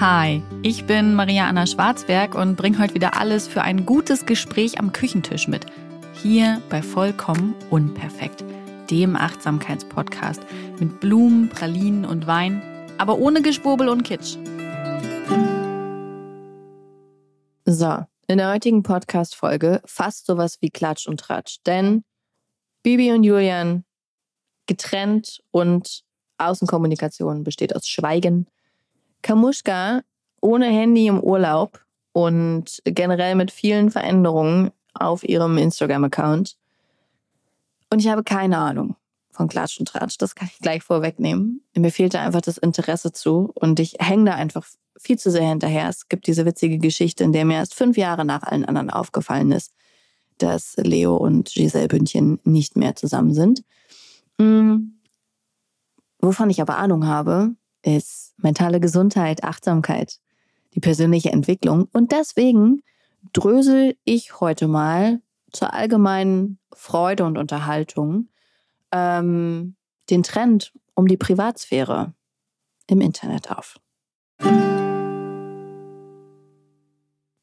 Hi, ich bin Maria Anna Schwarzberg und bringe heute wieder alles für ein gutes Gespräch am Küchentisch mit. Hier bei Vollkommen Unperfekt, dem Achtsamkeitspodcast mit Blumen, Pralinen und Wein, aber ohne Geschwurbel und Kitsch. So, in der heutigen Podcast-Folge fast sowas wie Klatsch und Tratsch, denn Bibi und Julian getrennt und Außenkommunikation besteht aus Schweigen. Kamuschka ohne Handy im Urlaub und generell mit vielen Veränderungen auf ihrem Instagram-Account. Und ich habe keine Ahnung von Klatsch und Tratsch. Das kann ich gleich vorwegnehmen. Mir fehlte einfach das Interesse zu und ich hänge da einfach viel zu sehr hinterher. Es gibt diese witzige Geschichte, in der mir erst fünf Jahre nach allen anderen aufgefallen ist, dass Leo und Giselle Bündchen nicht mehr zusammen sind. Mhm. Wovon ich aber Ahnung habe, ist mentale Gesundheit, Achtsamkeit, die persönliche Entwicklung. Und deswegen drösel ich heute mal zur allgemeinen Freude und Unterhaltung ähm, den Trend um die Privatsphäre im Internet auf.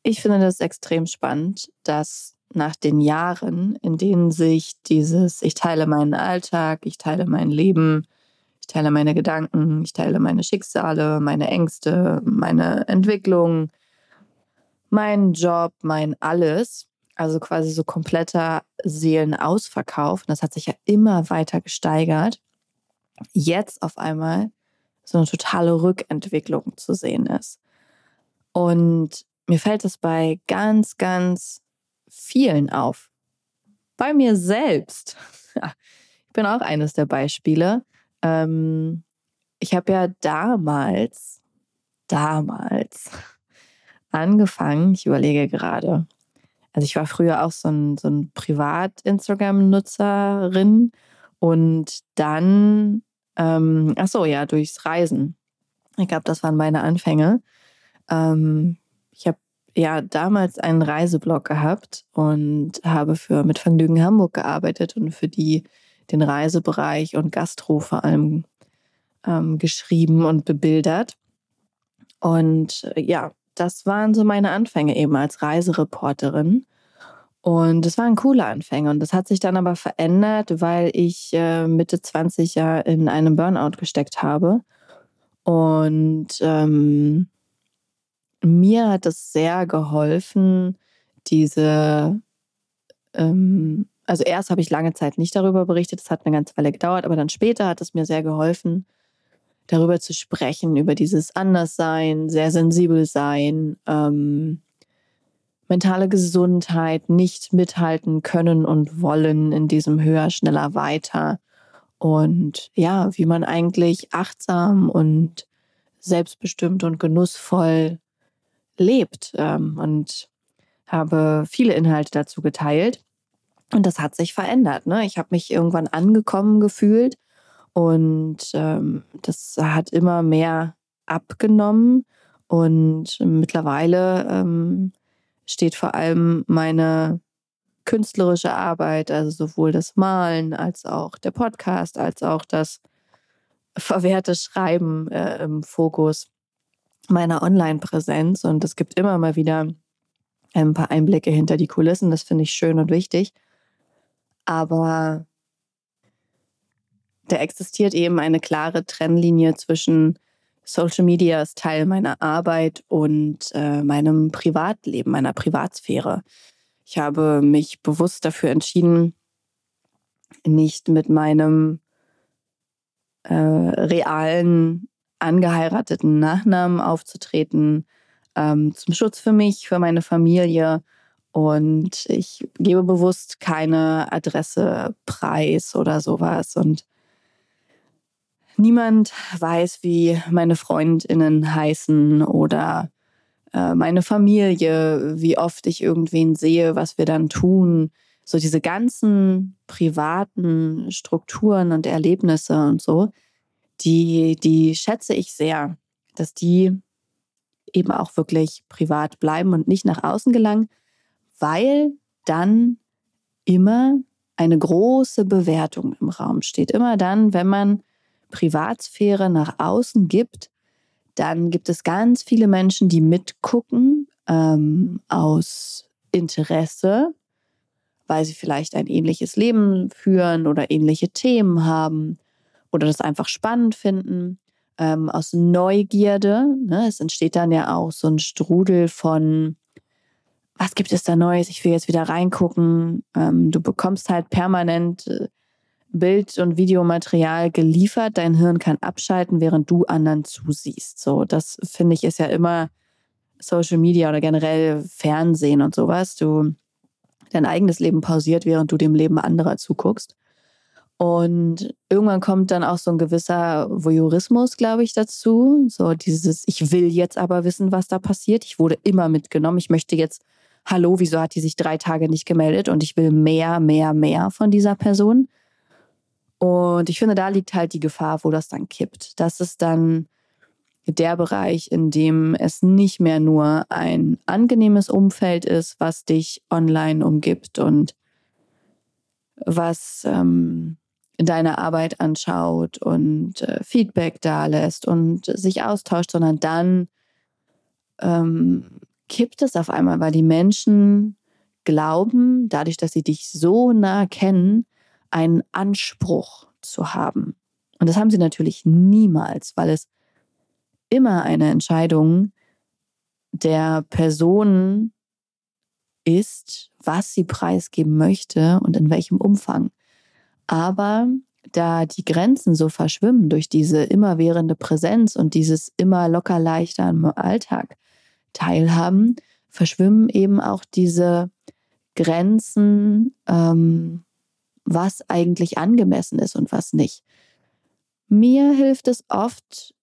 Ich finde das extrem spannend, dass nach den Jahren, in denen sich dieses Ich teile meinen Alltag, ich teile mein Leben, ich teile meine Gedanken, ich teile meine Schicksale, meine Ängste, meine Entwicklung, meinen Job, mein alles. Also quasi so kompletter Seelenausverkauf. Das hat sich ja immer weiter gesteigert. Jetzt auf einmal so eine totale Rückentwicklung zu sehen ist. Und mir fällt es bei ganz, ganz vielen auf. Bei mir selbst. ich bin auch eines der Beispiele. Ähm, ich habe ja damals, damals angefangen, ich überlege gerade, also ich war früher auch so ein, so ein Privat-Instagram-Nutzerin und dann, ähm, ach so, ja, durchs Reisen. Ich glaube, das waren meine Anfänge. Ähm, ich habe ja damals einen Reiseblog gehabt und habe für Mit Vergnügen Hamburg gearbeitet und für die den Reisebereich und Gastro vor allem ähm, geschrieben und bebildert. Und äh, ja, das waren so meine Anfänge eben als Reisereporterin. Und es waren coole Anfänge. Und das hat sich dann aber verändert, weil ich äh, Mitte 20 ja in einem Burnout gesteckt habe. Und ähm, mir hat es sehr geholfen, diese ähm, also erst habe ich lange Zeit nicht darüber berichtet, es hat eine ganze Weile gedauert, aber dann später hat es mir sehr geholfen, darüber zu sprechen, über dieses Anderssein, sehr sensibel sein, ähm, mentale Gesundheit, nicht mithalten können und wollen in diesem höher, schneller, weiter. Und ja, wie man eigentlich achtsam und selbstbestimmt und genussvoll lebt. Ähm, und habe viele Inhalte dazu geteilt. Und das hat sich verändert. Ne? Ich habe mich irgendwann angekommen gefühlt und ähm, das hat immer mehr abgenommen. Und mittlerweile ähm, steht vor allem meine künstlerische Arbeit, also sowohl das Malen als auch der Podcast, als auch das verwehrte Schreiben äh, im Fokus meiner Online-Präsenz. Und es gibt immer mal wieder ein paar Einblicke hinter die Kulissen. Das finde ich schön und wichtig. Aber da existiert eben eine klare Trennlinie zwischen Social Media ist Teil meiner Arbeit und äh, meinem Privatleben, meiner Privatsphäre. Ich habe mich bewusst dafür entschieden, nicht mit meinem äh, realen angeheirateten Nachnamen aufzutreten, ähm, zum Schutz für mich, für meine Familie und ich gebe bewusst keine Adresse preis oder sowas. Und niemand weiß, wie meine Freundinnen heißen oder äh, meine Familie, wie oft ich irgendwen sehe, was wir dann tun. So diese ganzen privaten Strukturen und Erlebnisse und so, die, die schätze ich sehr, dass die eben auch wirklich privat bleiben und nicht nach außen gelangen weil dann immer eine große Bewertung im Raum steht. Immer dann, wenn man Privatsphäre nach außen gibt, dann gibt es ganz viele Menschen, die mitgucken ähm, aus Interesse, weil sie vielleicht ein ähnliches Leben führen oder ähnliche Themen haben oder das einfach spannend finden. Ähm, aus Neugierde. Ne? Es entsteht dann ja auch so ein Strudel von, was gibt es da Neues? Ich will jetzt wieder reingucken. Ähm, du bekommst halt permanent äh, Bild- und Videomaterial geliefert. Dein Hirn kann abschalten, während du anderen zusiehst. So, das finde ich ist ja immer Social Media oder generell Fernsehen und sowas. Du dein eigenes Leben pausiert, während du dem Leben anderer zuguckst. Und irgendwann kommt dann auch so ein gewisser Voyeurismus, glaube ich, dazu. So dieses, ich will jetzt aber wissen, was da passiert. Ich wurde immer mitgenommen. Ich möchte jetzt, hallo, wieso hat die sich drei Tage nicht gemeldet? Und ich will mehr, mehr, mehr von dieser Person. Und ich finde, da liegt halt die Gefahr, wo das dann kippt. Das ist dann der Bereich, in dem es nicht mehr nur ein angenehmes Umfeld ist, was dich online umgibt und was ähm, deine Arbeit anschaut und äh, Feedback da lässt und sich austauscht, sondern dann ähm, kippt es auf einmal, weil die Menschen glauben, dadurch, dass sie dich so nah kennen, einen Anspruch zu haben. Und das haben sie natürlich niemals, weil es immer eine Entscheidung der Person ist, was sie preisgeben möchte und in welchem Umfang. Aber da die Grenzen so verschwimmen durch diese immerwährende Präsenz und dieses immer locker leichter im Alltag teilhaben, verschwimmen eben auch diese Grenzen, ähm, was eigentlich angemessen ist und was nicht. Mir hilft es oft,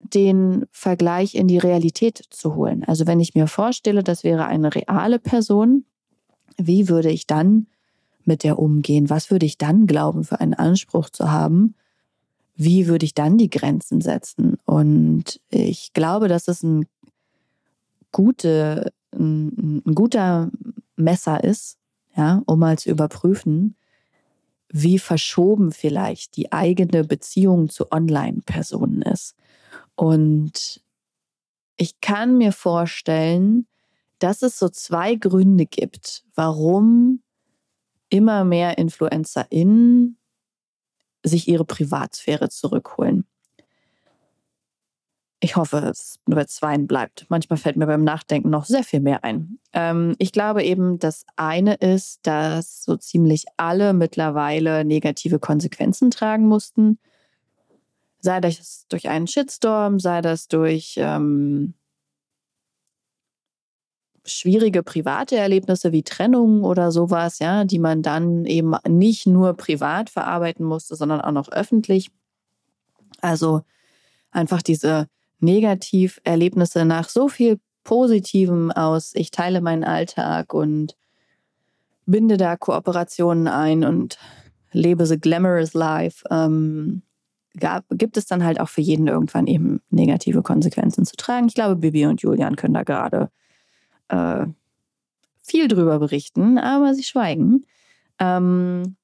den Vergleich in die Realität zu holen. Also wenn ich mir vorstelle, das wäre eine reale Person, wie würde ich dann mit der umgehen? Was würde ich dann glauben, für einen Anspruch zu haben? Wie würde ich dann die Grenzen setzen? Und ich glaube, dass es ein, gute, ein, ein guter Messer ist, ja, um mal zu überprüfen, wie verschoben vielleicht die eigene Beziehung zu Online-Personen ist. Und ich kann mir vorstellen, dass es so zwei Gründe gibt, warum immer mehr InfluencerInnen sich ihre Privatsphäre zurückholen. Ich hoffe, es nur bei zweien bleibt. Manchmal fällt mir beim Nachdenken noch sehr viel mehr ein. Ähm, ich glaube eben, das eine ist, dass so ziemlich alle mittlerweile negative Konsequenzen tragen mussten. Sei das durch einen Shitstorm, sei das durch ähm, schwierige private Erlebnisse wie Trennung oder sowas, ja, die man dann eben nicht nur privat verarbeiten musste, sondern auch noch öffentlich. Also einfach diese Negativerlebnisse nach so viel Positivem aus, ich teile meinen Alltag und binde da Kooperationen ein und lebe the glamorous life, ähm, gab, gibt es dann halt auch für jeden irgendwann eben negative Konsequenzen zu tragen. Ich glaube, Bibi und Julian können da gerade äh, viel drüber berichten, aber sie schweigen. Ähm,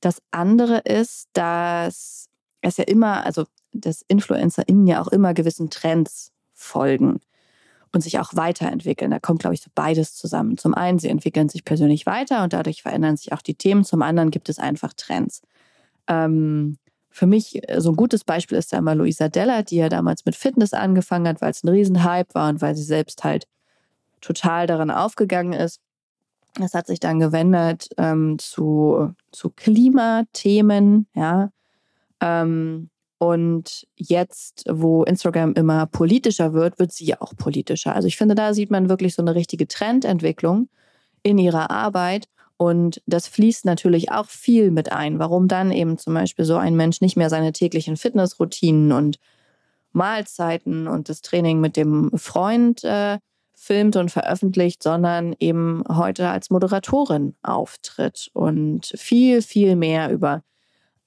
das andere ist, dass es ja immer, also dass InfluencerInnen ja auch immer gewissen Trends folgen und sich auch weiterentwickeln. Da kommt, glaube ich, so beides zusammen. Zum einen, sie entwickeln sich persönlich weiter und dadurch verändern sich auch die Themen. Zum anderen gibt es einfach Trends. Ähm, für mich äh, so ein gutes Beispiel ist da immer Luisa Della, die ja damals mit Fitness angefangen hat, weil es ein Riesenhype war und weil sie selbst halt total daran aufgegangen ist. Das hat sich dann gewendet ähm, zu, zu Klimathemen, ja. Ähm, und jetzt, wo Instagram immer politischer wird, wird sie auch politischer. Also ich finde, da sieht man wirklich so eine richtige Trendentwicklung in ihrer Arbeit. Und das fließt natürlich auch viel mit ein. Warum dann eben zum Beispiel so ein Mensch nicht mehr seine täglichen Fitnessroutinen und Mahlzeiten und das Training mit dem Freund äh, filmt und veröffentlicht, sondern eben heute als Moderatorin auftritt und viel, viel mehr über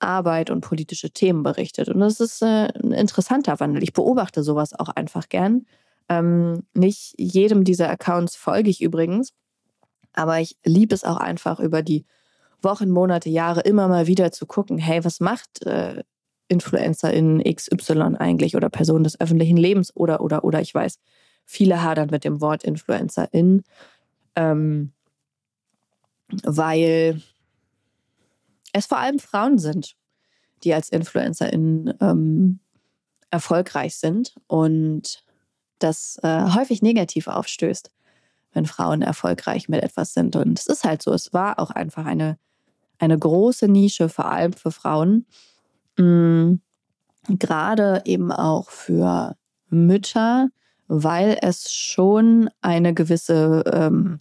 Arbeit und politische Themen berichtet. Und das ist äh, ein interessanter Wandel. Ich beobachte sowas auch einfach gern. Ähm, nicht jedem dieser Accounts folge ich übrigens, aber ich liebe es auch einfach über die Wochen, Monate, Jahre immer mal wieder zu gucken, hey, was macht äh, Influencerin XY eigentlich oder Person des öffentlichen Lebens oder, oder, oder. Ich weiß, viele hadern mit dem Wort Influencerin, ähm, weil es vor allem Frauen sind, die als Influencerin ähm, erfolgreich sind und das äh, häufig negativ aufstößt, wenn Frauen erfolgreich mit etwas sind. Und es ist halt so, es war auch einfach eine, eine große Nische, vor allem für Frauen. Mhm. Gerade eben auch für Mütter, weil es schon eine gewisse ähm,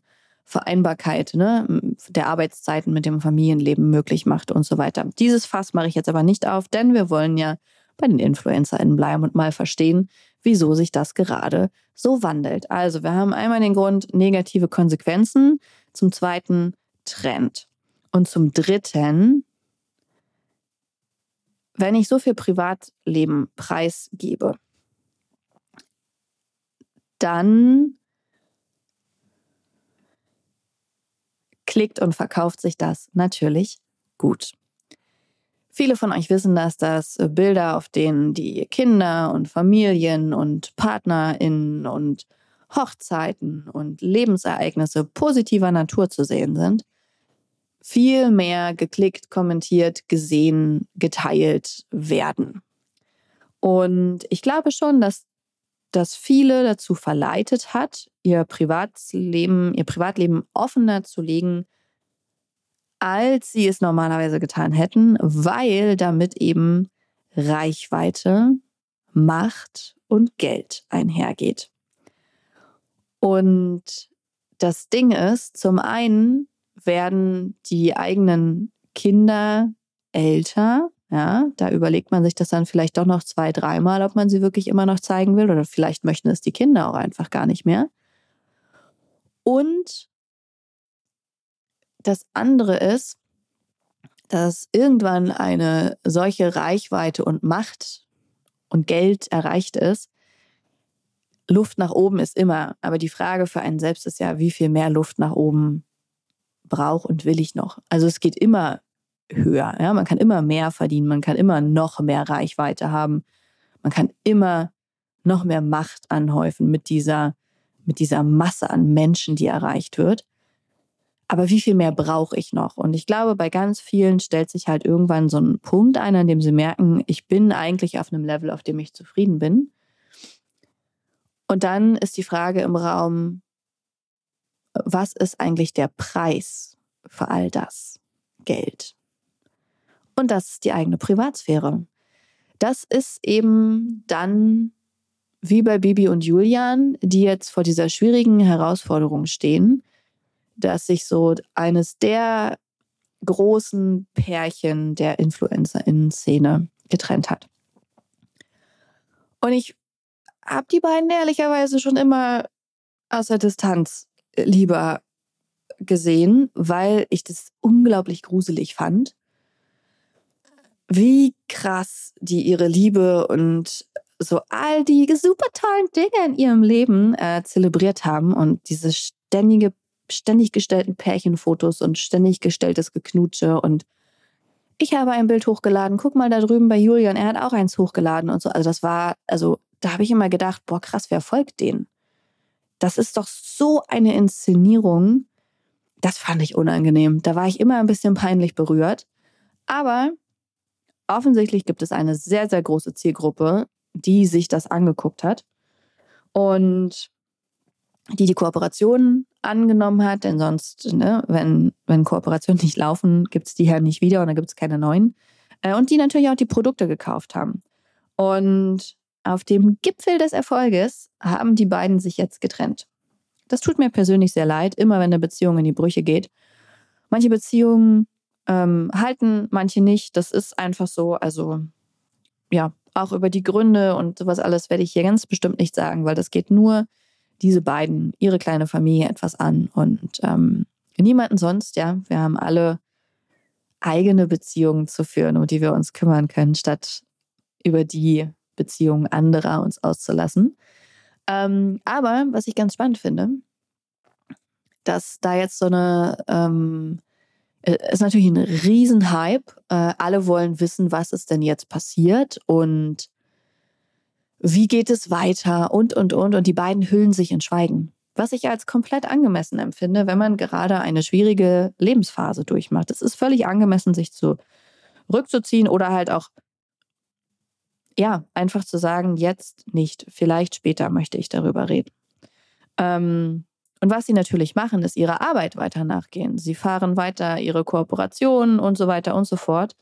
Vereinbarkeit ne, der Arbeitszeiten mit dem Familienleben möglich macht und so weiter. Dieses Fass mache ich jetzt aber nicht auf, denn wir wollen ja bei den InfluencerInnen bleiben und mal verstehen, wieso sich das gerade so wandelt. Also, wir haben einmal den Grund negative Konsequenzen, zum zweiten Trend und zum dritten, wenn ich so viel Privatleben preisgebe, dann klickt und verkauft sich das natürlich gut. Viele von euch wissen das, dass Bilder, auf denen die Kinder und Familien und PartnerInnen und Hochzeiten und Lebensereignisse positiver Natur zu sehen sind, viel mehr geklickt, kommentiert, gesehen, geteilt werden. Und ich glaube schon, dass das viele dazu verleitet hat, ihr Privatleben, ihr Privatleben offener zu legen, als sie es normalerweise getan hätten, weil damit eben Reichweite, Macht und Geld einhergeht. Und das Ding ist, zum einen werden die eigenen Kinder älter. Ja, da überlegt man sich das dann vielleicht doch noch zwei, dreimal, ob man sie wirklich immer noch zeigen will. Oder vielleicht möchten es die Kinder auch einfach gar nicht mehr. Und das andere ist, dass irgendwann eine solche Reichweite und Macht und Geld erreicht ist. Luft nach oben ist immer, aber die Frage für einen selbst ist ja, wie viel mehr Luft nach oben brauche und will ich noch? Also es geht immer höher, ja, man kann immer mehr verdienen, man kann immer noch mehr Reichweite haben, man kann immer noch mehr Macht anhäufen mit dieser mit dieser Masse an Menschen, die erreicht wird aber wie viel mehr brauche ich noch? Und ich glaube, bei ganz vielen stellt sich halt irgendwann so ein Punkt ein, an dem sie merken, ich bin eigentlich auf einem Level, auf dem ich zufrieden bin. Und dann ist die Frage im Raum, was ist eigentlich der Preis für all das Geld? Und das ist die eigene Privatsphäre. Das ist eben dann wie bei Bibi und Julian, die jetzt vor dieser schwierigen Herausforderung stehen dass sich so eines der großen Pärchen der InfluencerInnen-Szene getrennt hat. Und ich habe die beiden ehrlicherweise schon immer aus der Distanz lieber gesehen, weil ich das unglaublich gruselig fand, wie krass die ihre Liebe und so all die super tollen Dinge in ihrem Leben äh, zelebriert haben und diese ständige ständig gestellten Pärchenfotos und ständig gestelltes Geknutsche und ich habe ein Bild hochgeladen, guck mal da drüben bei Julian, er hat auch eins hochgeladen und so. Also das war, also da habe ich immer gedacht, boah krass, wer folgt denen? Das ist doch so eine Inszenierung. Das fand ich unangenehm. Da war ich immer ein bisschen peinlich berührt. Aber offensichtlich gibt es eine sehr, sehr große Zielgruppe, die sich das angeguckt hat. Und die die Kooperation angenommen hat, denn sonst, ne, wenn, wenn Kooperationen nicht laufen, gibt es die ja nicht wieder und dann gibt es keine neuen. Äh, und die natürlich auch die Produkte gekauft haben. Und auf dem Gipfel des Erfolges haben die beiden sich jetzt getrennt. Das tut mir persönlich sehr leid, immer wenn eine Beziehung in die Brüche geht. Manche Beziehungen ähm, halten, manche nicht. Das ist einfach so. Also ja, auch über die Gründe und sowas alles werde ich hier ganz bestimmt nicht sagen, weil das geht nur diese beiden, ihre kleine Familie etwas an und ähm, niemanden sonst, ja. Wir haben alle eigene Beziehungen zu führen, um die wir uns kümmern können, statt über die Beziehungen anderer uns auszulassen. Ähm, aber was ich ganz spannend finde, dass da jetzt so eine ähm, ist natürlich ein Riesenhype. Äh, alle wollen wissen, was ist denn jetzt passiert und wie geht es weiter und, und, und. Und die beiden hüllen sich in Schweigen. Was ich als komplett angemessen empfinde, wenn man gerade eine schwierige Lebensphase durchmacht. Es ist völlig angemessen, sich zurückzuziehen oder halt auch, ja, einfach zu sagen, jetzt nicht, vielleicht später möchte ich darüber reden. Ähm, und was sie natürlich machen, ist ihre Arbeit weiter nachgehen. Sie fahren weiter ihre Kooperationen und so weiter und so fort,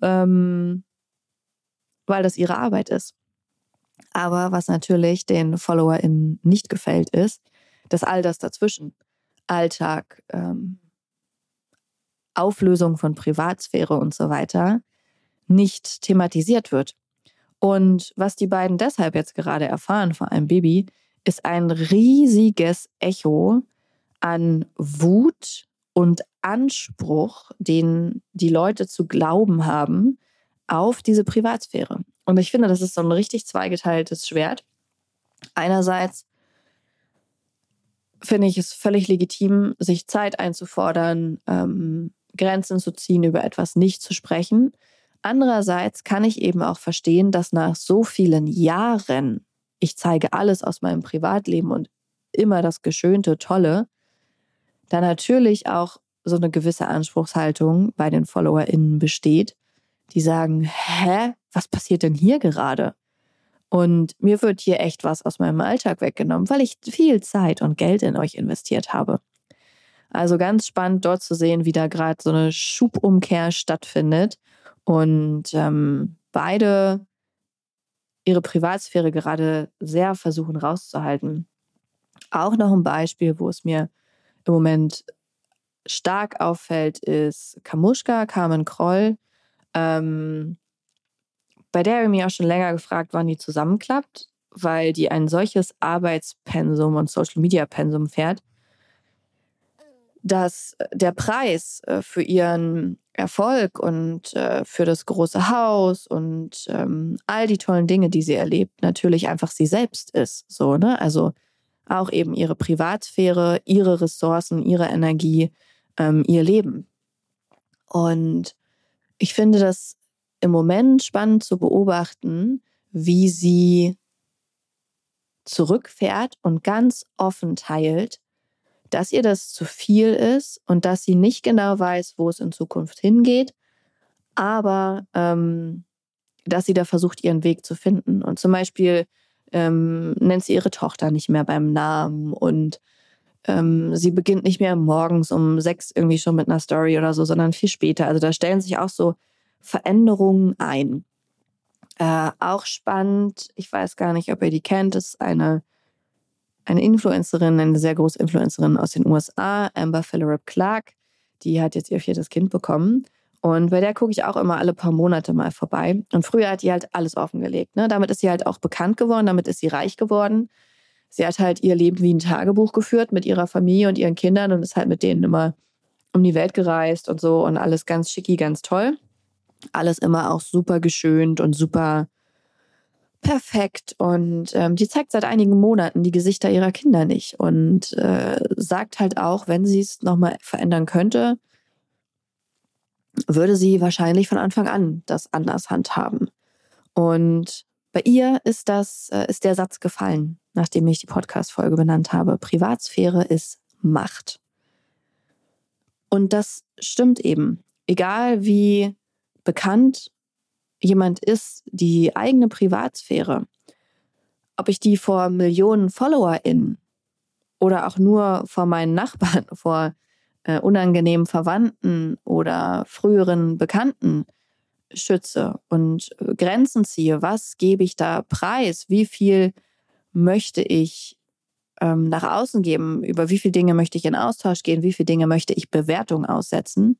ähm, weil das ihre Arbeit ist. Aber was natürlich den FollowerInnen nicht gefällt, ist, dass all das dazwischen, Alltag, ähm, Auflösung von Privatsphäre und so weiter, nicht thematisiert wird. Und was die beiden deshalb jetzt gerade erfahren, vor allem Baby, ist ein riesiges Echo an Wut und Anspruch, den die Leute zu glauben haben, auf diese Privatsphäre. Und ich finde, das ist so ein richtig zweigeteiltes Schwert. Einerseits finde ich es völlig legitim, sich Zeit einzufordern, ähm, Grenzen zu ziehen, über etwas nicht zu sprechen. Andererseits kann ich eben auch verstehen, dass nach so vielen Jahren, ich zeige alles aus meinem Privatleben und immer das Geschönte, Tolle, da natürlich auch so eine gewisse Anspruchshaltung bei den FollowerInnen besteht, die sagen, hä, was passiert denn hier gerade? Und mir wird hier echt was aus meinem Alltag weggenommen, weil ich viel Zeit und Geld in euch investiert habe. Also ganz spannend dort zu sehen, wie da gerade so eine Schubumkehr stattfindet und ähm, beide ihre Privatsphäre gerade sehr versuchen rauszuhalten. Auch noch ein Beispiel, wo es mir im Moment stark auffällt, ist Kamuschka, Carmen Kroll, ähm, bei der habe ich mich auch schon länger gefragt, wann die zusammenklappt, weil die ein solches Arbeitspensum und Social Media Pensum fährt, dass der Preis äh, für ihren Erfolg und äh, für das große Haus und ähm, all die tollen Dinge, die sie erlebt, natürlich einfach sie selbst ist. So, ne? Also auch eben ihre Privatsphäre, ihre Ressourcen, ihre Energie, ähm, ihr Leben. Und ich finde das im Moment spannend zu beobachten, wie sie zurückfährt und ganz offen teilt, dass ihr das zu viel ist und dass sie nicht genau weiß, wo es in Zukunft hingeht, aber ähm, dass sie da versucht, ihren Weg zu finden. Und zum Beispiel ähm, nennt sie ihre Tochter nicht mehr beim Namen und ähm, sie beginnt nicht mehr morgens um sechs irgendwie schon mit einer Story oder so, sondern viel später. Also da stellen sich auch so Veränderungen ein. Äh, auch spannend, ich weiß gar nicht, ob ihr die kennt, ist eine, eine Influencerin, eine sehr große Influencerin aus den USA, Amber Philip Clark. Die hat jetzt ihr viertes Kind bekommen. Und bei der gucke ich auch immer alle paar Monate mal vorbei. Und früher hat die halt alles offengelegt. Ne? Damit ist sie halt auch bekannt geworden, damit ist sie reich geworden. Sie hat halt ihr Leben wie ein Tagebuch geführt mit ihrer Familie und ihren Kindern und ist halt mit denen immer um die Welt gereist und so und alles ganz schicki, ganz toll. Alles immer auch super geschönt und super perfekt. Und ähm, die zeigt seit einigen Monaten die Gesichter ihrer Kinder nicht und äh, sagt halt auch, wenn sie es nochmal verändern könnte, würde sie wahrscheinlich von Anfang an das anders handhaben. Und bei ihr ist das, äh, ist der Satz gefallen, nachdem ich die Podcast-Folge benannt habe. Privatsphäre ist Macht. Und das stimmt eben. Egal wie bekannt jemand ist, die eigene Privatsphäre, ob ich die vor Millionen FollowerInnen oder auch nur vor meinen Nachbarn, vor äh, unangenehmen Verwandten oder früheren Bekannten schütze und äh, Grenzen ziehe, was gebe ich da preis, wie viel möchte ich ähm, nach außen geben, über wie viele Dinge möchte ich in Austausch gehen, wie viele Dinge möchte ich Bewertung aussetzen,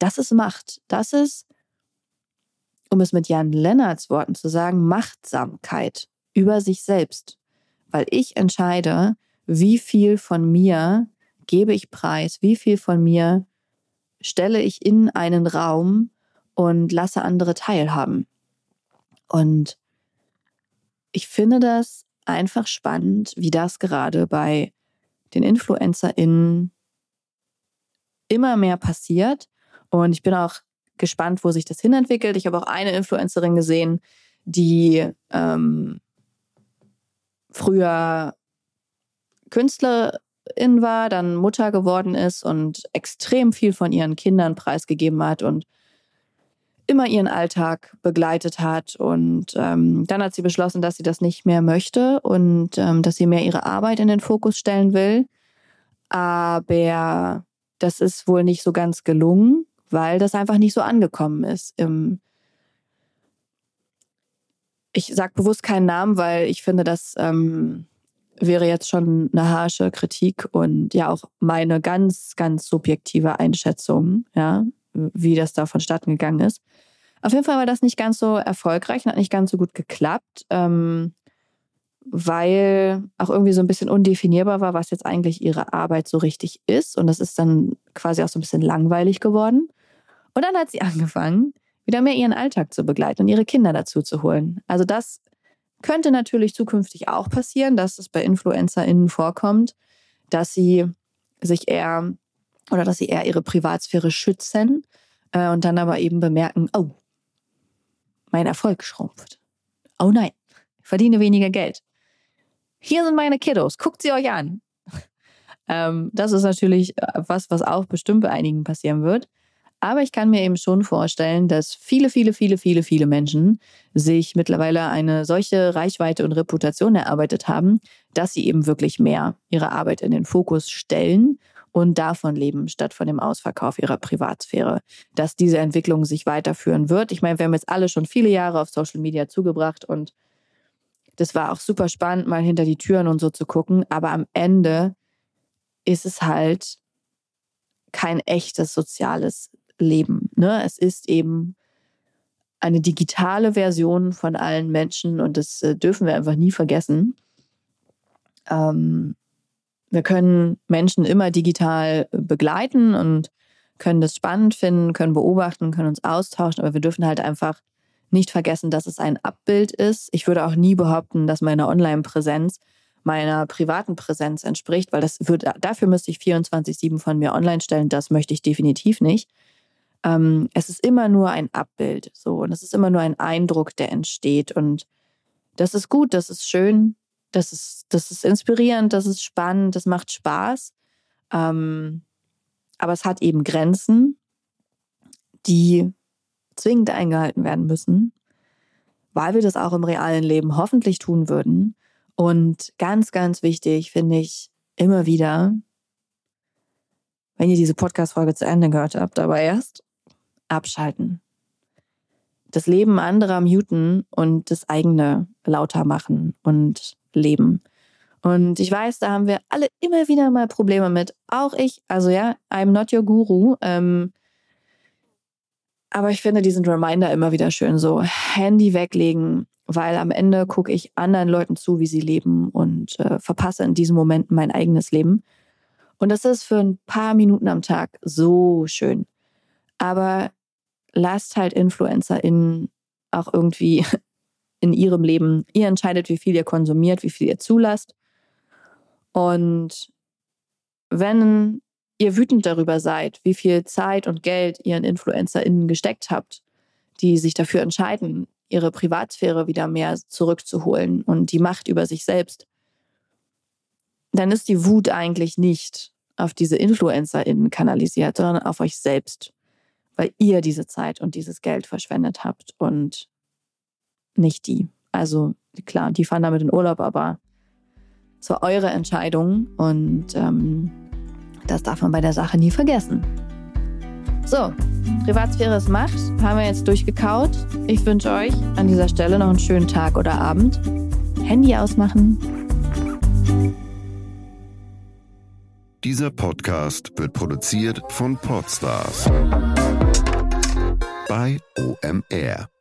das ist Macht. Das ist, um es mit Jan Lennarts Worten zu sagen, Machtsamkeit über sich selbst. Weil ich entscheide, wie viel von mir gebe ich preis, wie viel von mir stelle ich in einen Raum und lasse andere teilhaben. Und ich finde das einfach spannend, wie das gerade bei den InfluencerInnen immer mehr passiert. Und ich bin auch gespannt, wo sich das hinentwickelt. Ich habe auch eine Influencerin gesehen, die ähm, früher Künstlerin war, dann Mutter geworden ist und extrem viel von ihren Kindern preisgegeben hat und immer ihren Alltag begleitet hat. Und ähm, dann hat sie beschlossen, dass sie das nicht mehr möchte und ähm, dass sie mehr ihre Arbeit in den Fokus stellen will. Aber das ist wohl nicht so ganz gelungen, weil das einfach nicht so angekommen ist. Im ich sage bewusst keinen Namen, weil ich finde, das ähm, wäre jetzt schon eine harsche Kritik und ja auch meine ganz, ganz subjektive Einschätzung, ja, wie das da vonstatten gegangen ist. Auf jeden Fall war das nicht ganz so erfolgreich und hat nicht ganz so gut geklappt, ähm, weil auch irgendwie so ein bisschen undefinierbar war, was jetzt eigentlich ihre Arbeit so richtig ist. Und das ist dann quasi auch so ein bisschen langweilig geworden. Und dann hat sie angefangen, wieder mehr ihren Alltag zu begleiten und ihre Kinder dazu zu holen. Also das könnte natürlich zukünftig auch passieren, dass es bei InfluencerInnen vorkommt, dass sie sich eher oder dass sie eher ihre Privatsphäre schützen äh, und dann aber eben bemerken, oh, mein Erfolg schrumpft. Oh nein, ich verdiene weniger Geld. Hier sind meine Kiddos, guckt sie euch an. ähm, das ist natürlich äh, was, was auch bestimmt bei einigen passieren wird. Aber ich kann mir eben schon vorstellen, dass viele, viele, viele, viele, viele Menschen sich mittlerweile eine solche Reichweite und Reputation erarbeitet haben, dass sie eben wirklich mehr ihre Arbeit in den Fokus stellen und davon leben, statt von dem Ausverkauf ihrer Privatsphäre. Dass diese Entwicklung sich weiterführen wird. Ich meine, wir haben jetzt alle schon viele Jahre auf Social Media zugebracht und das war auch super spannend, mal hinter die Türen und so zu gucken. Aber am Ende ist es halt kein echtes soziales Leben. Ne? Es ist eben eine digitale Version von allen Menschen und das äh, dürfen wir einfach nie vergessen. Ähm, wir können Menschen immer digital begleiten und können das spannend finden, können beobachten, können uns austauschen, aber wir dürfen halt einfach nicht vergessen, dass es ein Abbild ist. Ich würde auch nie behaupten, dass meine Online-Präsenz meiner privaten Präsenz entspricht, weil das würde, dafür müsste ich 24-7 von mir online stellen. Das möchte ich definitiv nicht. Ähm, es ist immer nur ein Abbild, so und es ist immer nur ein Eindruck, der entsteht und das ist gut, das ist schön, das ist, das ist inspirierend, das ist spannend, das macht Spaß. Ähm, aber es hat eben Grenzen, die zwingend eingehalten werden müssen, weil wir das auch im realen Leben hoffentlich tun würden. Und ganz, ganz wichtig finde ich immer wieder, wenn ihr diese Podcast-Folge zu Ende gehört habt, aber erst, abschalten. Das Leben anderer muten und das eigene lauter machen und leben. Und ich weiß, da haben wir alle immer wieder mal Probleme mit. Auch ich. Also ja, I'm not your guru. Ähm, aber ich finde diesen Reminder immer wieder schön. So Handy weglegen, weil am Ende gucke ich anderen Leuten zu, wie sie leben und äh, verpasse in diesem Moment mein eigenes Leben. Und das ist für ein paar Minuten am Tag so schön. Aber lasst halt InfluencerInnen auch irgendwie in ihrem Leben, ihr entscheidet, wie viel ihr konsumiert, wie viel ihr zulasst. Und wenn ihr wütend darüber seid, wie viel Zeit und Geld ihr in InfluencerInnen gesteckt habt, die sich dafür entscheiden, ihre Privatsphäre wieder mehr zurückzuholen und die Macht über sich selbst, dann ist die Wut eigentlich nicht auf diese InfluencerInnen kanalisiert, sondern auf euch selbst weil ihr diese Zeit und dieses Geld verschwendet habt und nicht die. Also klar, die fahren damit in Urlaub, aber es war eure Entscheidung und ähm, das darf man bei der Sache nie vergessen. So, Privatsphäre ist Macht, haben wir jetzt durchgekaut. Ich wünsche euch an dieser Stelle noch einen schönen Tag oder Abend. Handy ausmachen. Dieser Podcast wird produziert von Podstars bei OMR.